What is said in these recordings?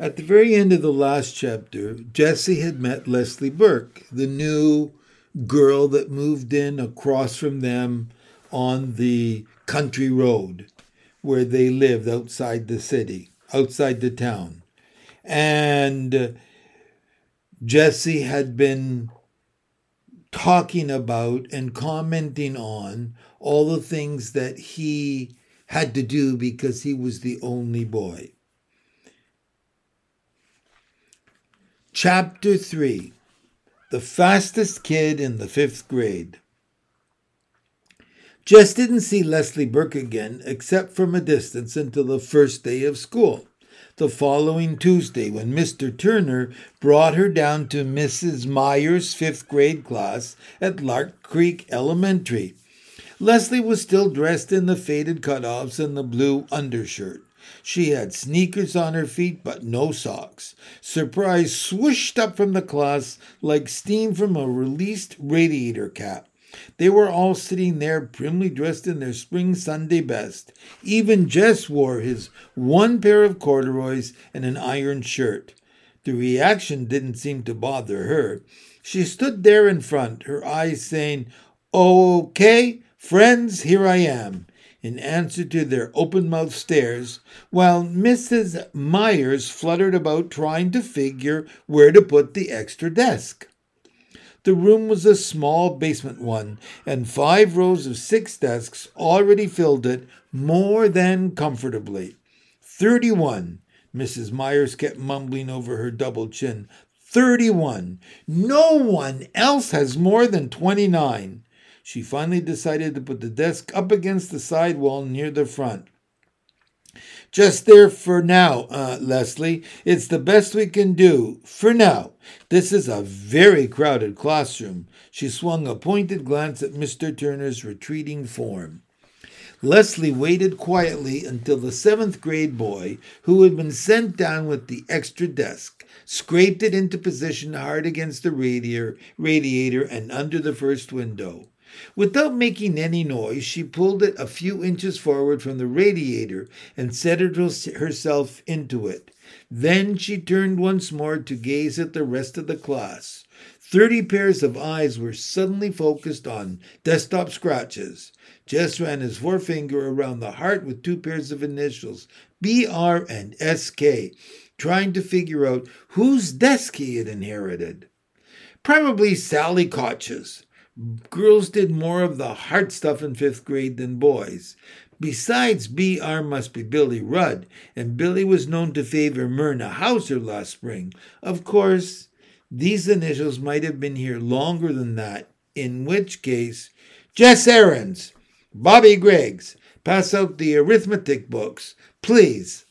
At the very end of the last chapter, Jesse had met Leslie Burke, the new girl that moved in across from them on the country road where they lived outside the city, outside the town. And uh, Jesse had been talking about and commenting on all the things that he had to do because he was the only boy. Chapter 3 The Fastest Kid in the Fifth Grade. Jess didn't see Leslie Burke again except from a distance until the first day of school, the following Tuesday, when Mr. Turner brought her down to Mrs. Myers' fifth grade class at Lark Creek Elementary. Leslie was still dressed in the faded cutoffs and the blue undershirt. She had sneakers on her feet, but no socks. Surprise swooshed up from the class like steam from a released radiator cap. They were all sitting there primly dressed in their spring Sunday best. Even Jess wore his one pair of corduroys and an iron shirt. The reaction didn't seem to bother her. She stood there in front, her eyes saying, Okay, friends, here I am in answer to their open mouthed stares, while Mrs. Myers fluttered about trying to figure where to put the extra desk. The room was a small basement one, and five rows of six desks already filled it more than comfortably. Thirty one, Mrs. Myers kept mumbling over her double chin. Thirty one. No one else has more than twenty nine she finally decided to put the desk up against the side wall near the front. Just there for now, uh, Leslie. It's the best we can do for now. This is a very crowded classroom. She swung a pointed glance at Mr. Turner's retreating form. Leslie waited quietly until the seventh grade boy, who had been sent down with the extra desk, scraped it into position hard against the radiator, radiator and under the first window. Without making any noise, she pulled it a few inches forward from the radiator and settled herself into it. Then she turned once more to gaze at the rest of the class. Thirty pairs of eyes were suddenly focused on desktop scratches. Jess ran his forefinger around the heart with two pairs of initials, BR and SK, trying to figure out whose desk he had inherited. Probably Sally Koch's. Girls did more of the hard stuff in fifth grade than boys. Besides, BR must be Billy Rudd, and Billy was known to favor Myrna Hauser last spring. Of course, these initials might have been here longer than that, in which case, Jess Aarons, Bobby Griggs, pass out the arithmetic books, please.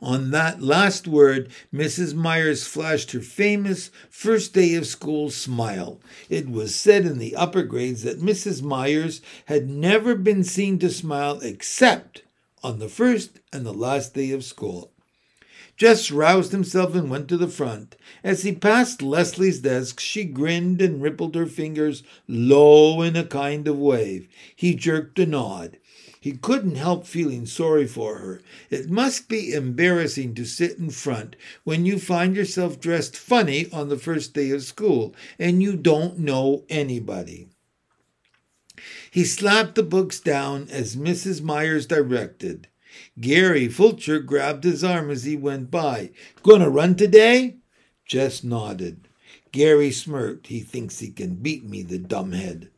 On that last word, Mrs. Myers flashed her famous first day of school smile. It was said in the upper grades that Mrs. Myers had never been seen to smile except on the first and the last day of school. Jess roused himself and went to the front. As he passed Leslie's desk, she grinned and rippled her fingers low in a kind of wave. He jerked a nod. He couldn't help feeling sorry for her. It must be embarrassing to sit in front when you find yourself dressed funny on the first day of school and you don't know anybody. He slapped the books down as Mrs. Myers directed. Gary Fulcher grabbed his arm as he went by. Gonna run today? Jess nodded. Gary smirked. He thinks he can beat me, the dumbhead.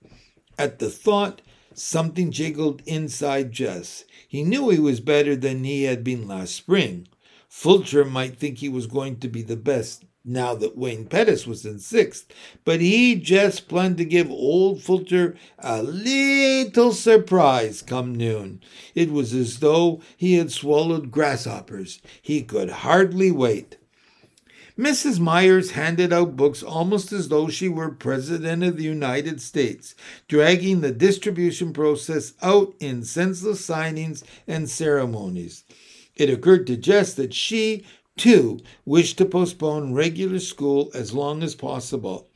At the thought, Something jiggled inside Jess. He knew he was better than he had been last spring. Fulcher might think he was going to be the best now that Wayne Pettis was in sixth, but he just planned to give old Fulcher a little surprise come noon. It was as though he had swallowed grasshoppers. He could hardly wait. Mrs. Myers handed out books almost as though she were President of the United States, dragging the distribution process out in senseless signings and ceremonies. It occurred to Jess that she, too, wished to postpone regular school as long as possible.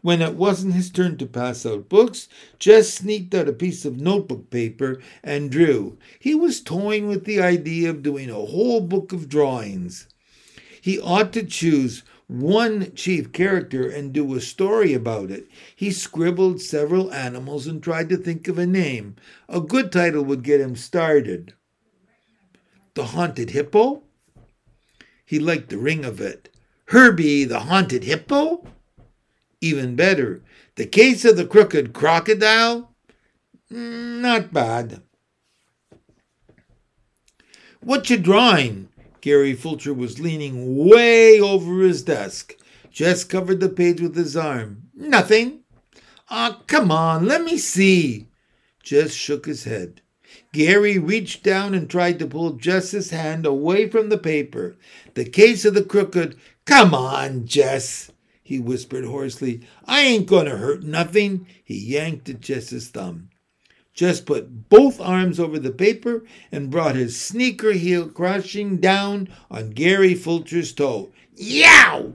When it wasn't his turn to pass out books, Jess sneaked out a piece of notebook paper and drew. He was toying with the idea of doing a whole book of drawings. He ought to choose one chief character and do a story about it. He scribbled several animals and tried to think of a name. A good title would get him started. The Haunted Hippo? He liked the ring of it. Herbie the Haunted Hippo? Even better, The Case of the Crooked Crocodile? Mm, not bad. What you drawing? Gary Fulcher was leaning way over his desk. Jess covered the page with his arm. Nothing. Ah, oh, come on, let me see. Jess shook his head. Gary reached down and tried to pull Jess's hand away from the paper. The case of the crooked. Come on, Jess, he whispered hoarsely. I ain't going to hurt nothing. He yanked at Jess's thumb. Jess put both arms over the paper and brought his sneaker heel crashing down on Gary Fulcher's toe. Yow!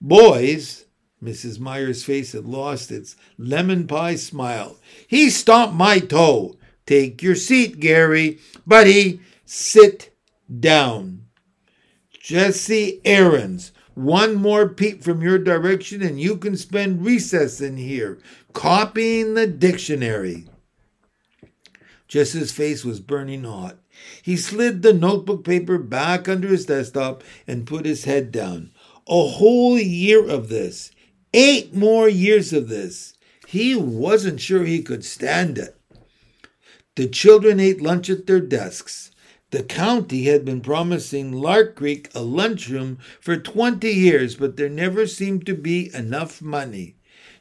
Boys, Mrs. Myers' face had lost its lemon pie smile. He stomped my toe. Take your seat, Gary. Buddy, sit down. Jesse Aarons, one more peep from your direction and you can spend recess in here, copying the dictionary. Jesse's face was burning hot. He slid the notebook paper back under his desktop and put his head down. A whole year of this. Eight more years of this. He wasn't sure he could stand it. The children ate lunch at their desks. The county had been promising Lark Creek a lunchroom for 20 years, but there never seemed to be enough money.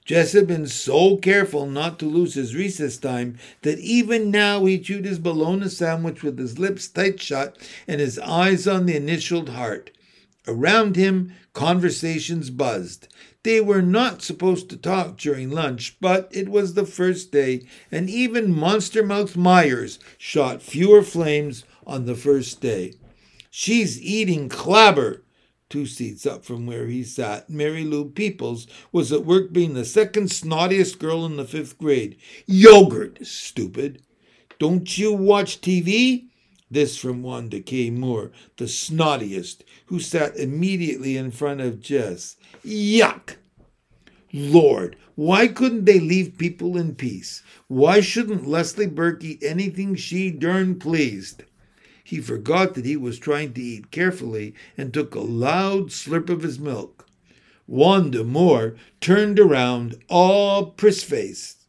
Jess had been so careful not to lose his recess time that even now he chewed his bologna sandwich with his lips tight shut and his eyes on the initialed heart. Around him, conversations buzzed. They were not supposed to talk during lunch, but it was the first day, and even Monster Mouth Myers shot fewer flames on the first day. She's eating clabber. Two seats up from where he sat, Mary Lou Peoples was at work being the second snottiest girl in the fifth grade. Yogurt, stupid. Don't you watch TV? This from Wanda Kay Moore, the snottiest, who sat immediately in front of Jess. Yuck! Lord, why couldn't they leave people in peace? Why shouldn't Leslie Burke eat anything she darn pleased? He forgot that he was trying to eat carefully and took a loud slurp of his milk. Wanda Moore turned around, all priss-faced.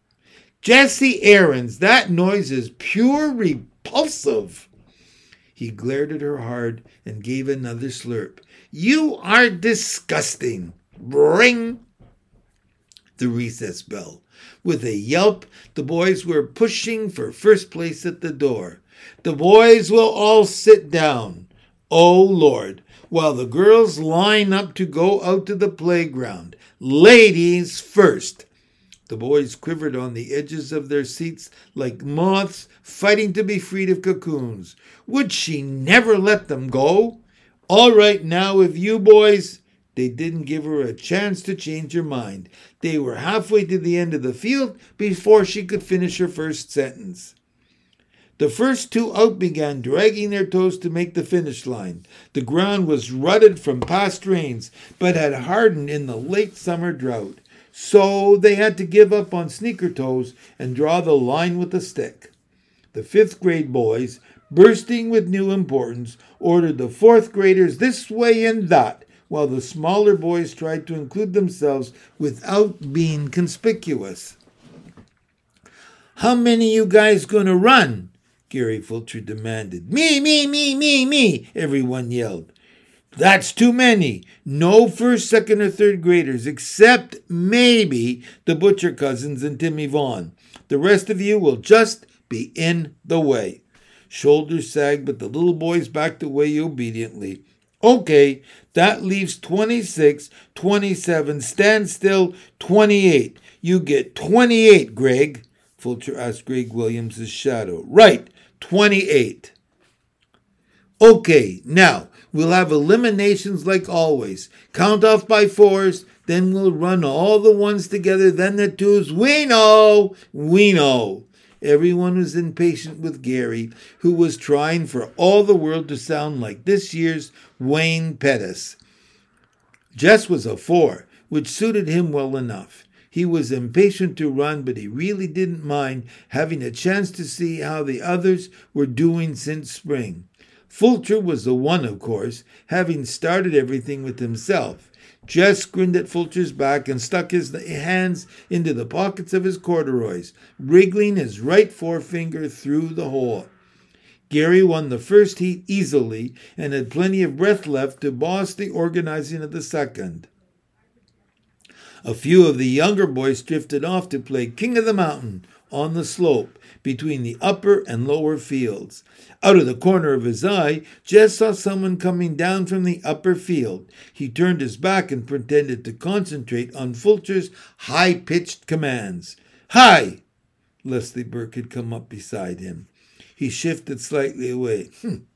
Jesse Aarons, that noise is pure repulsive. He glared at her hard and gave another slurp. You are disgusting. Ring! The recess bell. With a yelp, the boys were pushing for first place at the door. The boys will all sit down. Oh Lord, while the girls line up to go out to the playground. Ladies first. The boys quivered on the edges of their seats like moths fighting to be freed of cocoons. Would she never let them go? All right, now, if you boys. They didn't give her a chance to change her mind. They were halfway to the end of the field before she could finish her first sentence. The first two out began dragging their toes to make the finish line. The ground was rutted from past rains, but had hardened in the late summer drought. So they had to give up on sneaker toes and draw the line with a stick. The fifth grade boys, bursting with new importance, ordered the fourth graders this way and that, while the smaller boys tried to include themselves without being conspicuous. How many you guys gonna run? Gary Fulcher demanded. Me, me, me, me, me, everyone yelled. That's too many. No first, second, or third graders, except maybe the Butcher cousins and Timmy Vaughn. The rest of you will just be in the way. Shoulders sagged, but the little boys backed away obediently. Okay, that leaves 26, 27, stand still, 28. You get 28, Greg. Fulcher asked Greg Williams' shadow. Right, 28. Okay, now, We'll have eliminations like always. Count off by fours, then we'll run all the ones together, then the twos. We know! We know! Everyone was impatient with Gary, who was trying for all the world to sound like this year's Wayne Pettis. Jess was a four, which suited him well enough. He was impatient to run, but he really didn't mind having a chance to see how the others were doing since spring. Fulcher was the one, of course, having started everything with himself. Jess grinned at Fulcher's back and stuck his hands into the pockets of his corduroys, wriggling his right forefinger through the hole. Gary won the first heat easily and had plenty of breath left to boss the organizing of the second. A few of the younger boys drifted off to play King of the Mountain on the slope between the upper and lower fields. Out of the corner of his eye, Jess saw someone coming down from the upper field. He turned his back and pretended to concentrate on Fulcher's high pitched commands. Hi! Leslie Burke had come up beside him. He shifted slightly away. Hm.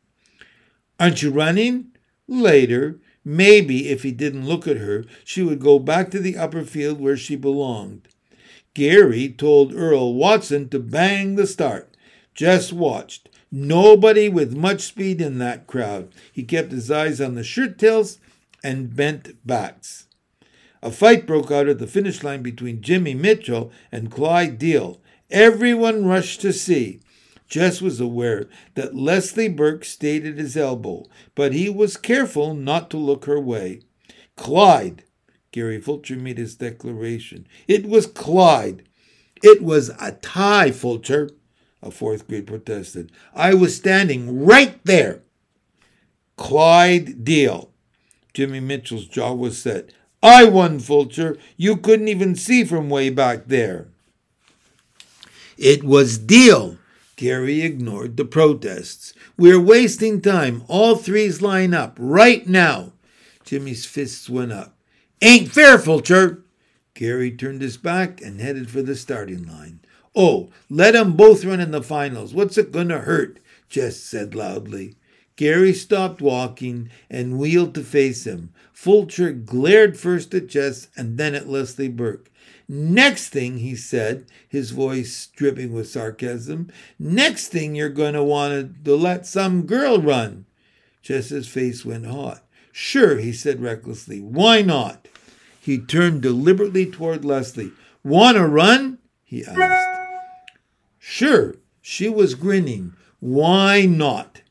Aren't you running? Later. Maybe if he didn't look at her, she would go back to the upper field where she belonged. Gary told Earl Watson to bang the start. Jess watched. Nobody with much speed in that crowd. He kept his eyes on the shirt tails and bent backs. A fight broke out at the finish line between Jimmy Mitchell and Clyde Deal. Everyone rushed to see. Jess was aware that Leslie Burke stayed at his elbow, but he was careful not to look her way. Clyde, Gary Fulcher made his declaration. It was Clyde. It was a tie, Fulcher, a fourth grade protested. I was standing right there. Clyde Deal. Jimmy Mitchell's jaw was set. I won, Fulcher. You couldn't even see from way back there. It was Deal, Gary ignored the protests. We're wasting time. All threes line up right now. Jimmy's fists went up. Ain't fair, Fulcher. Gary turned his back and headed for the starting line. Oh, let 'em both run in the finals. What's it gonna hurt? Jess said loudly. Gary stopped walking and wheeled to face him. Fulcher glared first at Jess and then at Leslie Burke. Next thing, he said, his voice dripping with sarcasm, next thing you're going to want to let some girl run. Jess's face went hot. Sure, he said recklessly. Why not? He turned deliberately toward Leslie. Want to run? he asked. Sure, she was grinning. Why not?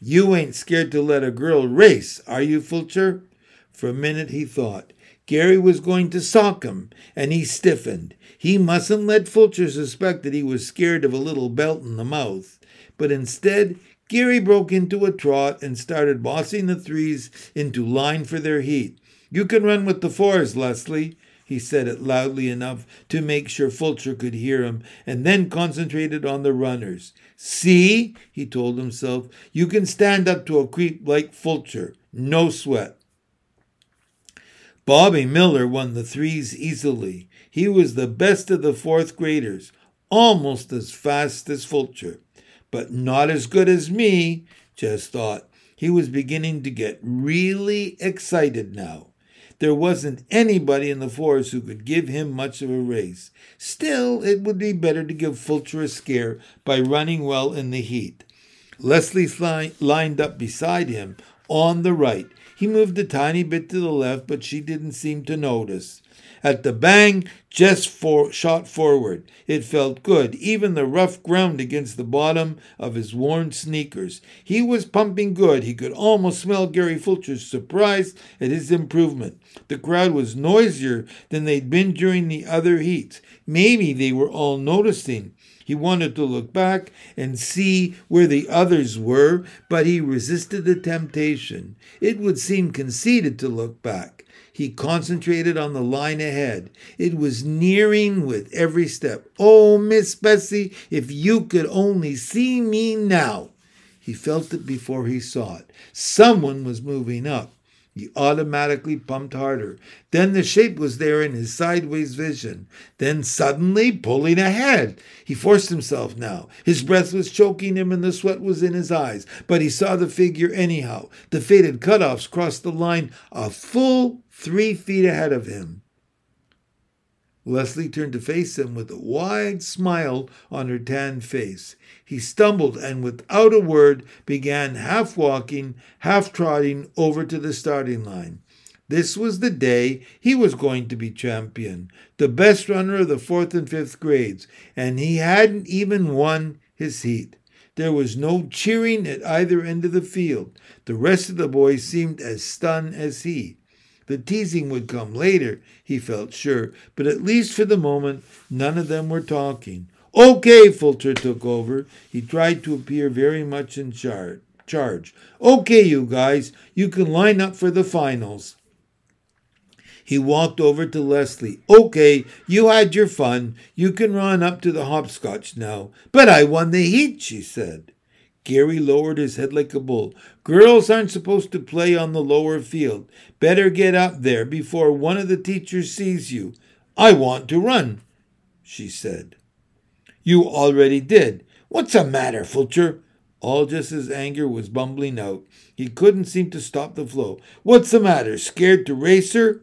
You ain't scared to let a girl race, are you, Fulcher? For a minute he thought. Gary was going to sock him, and he stiffened. He mustn't let Fulcher suspect that he was scared of a little belt in the mouth. But instead, Gary broke into a trot and started bossing the threes into line for their heat. You can run with the fours, Leslie. He said it loudly enough to make sure Fulcher could hear him, and then concentrated on the runners. See, he told himself, you can stand up to a creep like Fulcher. No sweat. Bobby Miller won the threes easily. He was the best of the fourth graders, almost as fast as Fulcher. But not as good as me, Jess thought. He was beginning to get really excited now. There wasn't anybody in the forest who could give him much of a race. Still, it would be better to give Fulcher a scare by running well in the heat. Leslie lined up beside him on the right, he moved a tiny bit to the left, but she didn't seem to notice. At the bang, Jess for- shot forward. It felt good, even the rough ground against the bottom of his worn sneakers. He was pumping good. He could almost smell Gary Fulcher's surprise at his improvement. The crowd was noisier than they'd been during the other heats. Maybe they were all noticing. He wanted to look back and see where the others were, but he resisted the temptation. It would seem conceited to look back. He concentrated on the line ahead. It was nearing with every step. Oh, Miss Bessie, if you could only see me now! He felt it before he saw it. Someone was moving up. He automatically pumped harder. Then the shape was there in his sideways vision. Then suddenly pulling ahead. He forced himself now. His breath was choking him and the sweat was in his eyes. But he saw the figure anyhow. The faded cutoffs crossed the line a full three feet ahead of him. Leslie turned to face him with a wide smile on her tanned face. He stumbled and, without a word, began half walking, half trotting over to the starting line. This was the day he was going to be champion, the best runner of the fourth and fifth grades, and he hadn't even won his heat. There was no cheering at either end of the field. The rest of the boys seemed as stunned as he. The teasing would come later, he felt sure, but at least for the moment, none of them were talking. Okay, Fulcher took over. He tried to appear very much in char- charge. Okay, you guys, you can line up for the finals. He walked over to Leslie. Okay, you had your fun. You can run up to the hopscotch now. But I won the heat, she said. Gary lowered his head like a bull. Girls aren't supposed to play on the lower field. Better get up there before one of the teachers sees you. I want to run, she said. You already did. What's the matter, Fulcher? All just as anger was bumbling out. He couldn't seem to stop the flow. What's the matter? Scared to race her?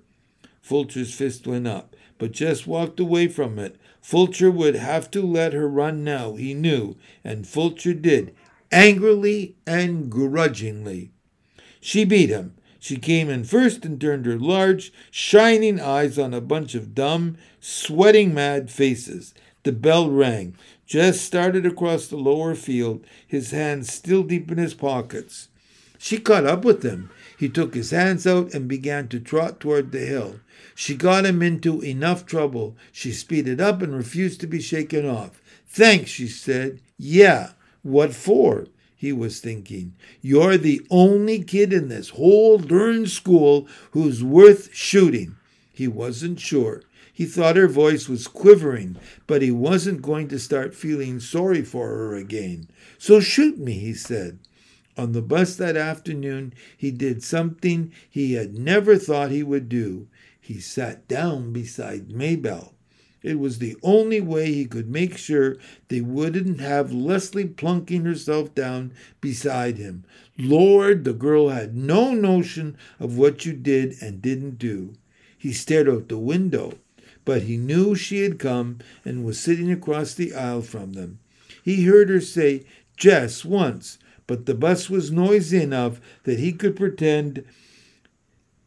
Fulcher's fist went up, but just walked away from it. Fulcher would have to let her run now, he knew, and Fulcher did angrily and grudgingly. She beat him. She came in first and turned her large, shining eyes on a bunch of dumb, sweating mad faces. The bell rang. Jess started across the lower field, his hands still deep in his pockets. She caught up with him. He took his hands out and began to trot toward the hill. She got him into enough trouble. She speeded up and refused to be shaken off. Thanks, she said. Yeah. What for? He was thinking. You're the only kid in this whole darn school who's worth shooting. He wasn't sure. He thought her voice was quivering, but he wasn't going to start feeling sorry for her again. So shoot me, he said. On the bus that afternoon, he did something he had never thought he would do. He sat down beside May Belle. It was the only way he could make sure they wouldn't have Leslie plunking herself down beside him. Lord, the girl had no notion of what you did and didn't do. He stared out the window, but he knew she had come and was sitting across the aisle from them. He heard her say, Jess, once, but the bus was noisy enough that he could pretend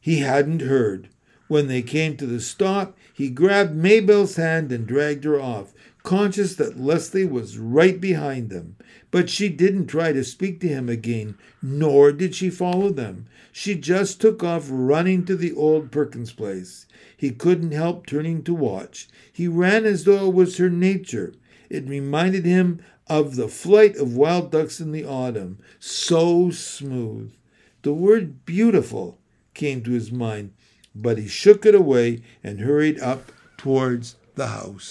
he hadn't heard. When they came to the stop, he grabbed May Belle's hand and dragged her off, conscious that Leslie was right behind them. But she didn't try to speak to him again, nor did she follow them. She just took off running to the old Perkins place. He couldn't help turning to watch. He ran as though it was her nature. It reminded him of the flight of wild ducks in the autumn, so smooth. The word beautiful came to his mind but he shook it away and hurried up towards the house.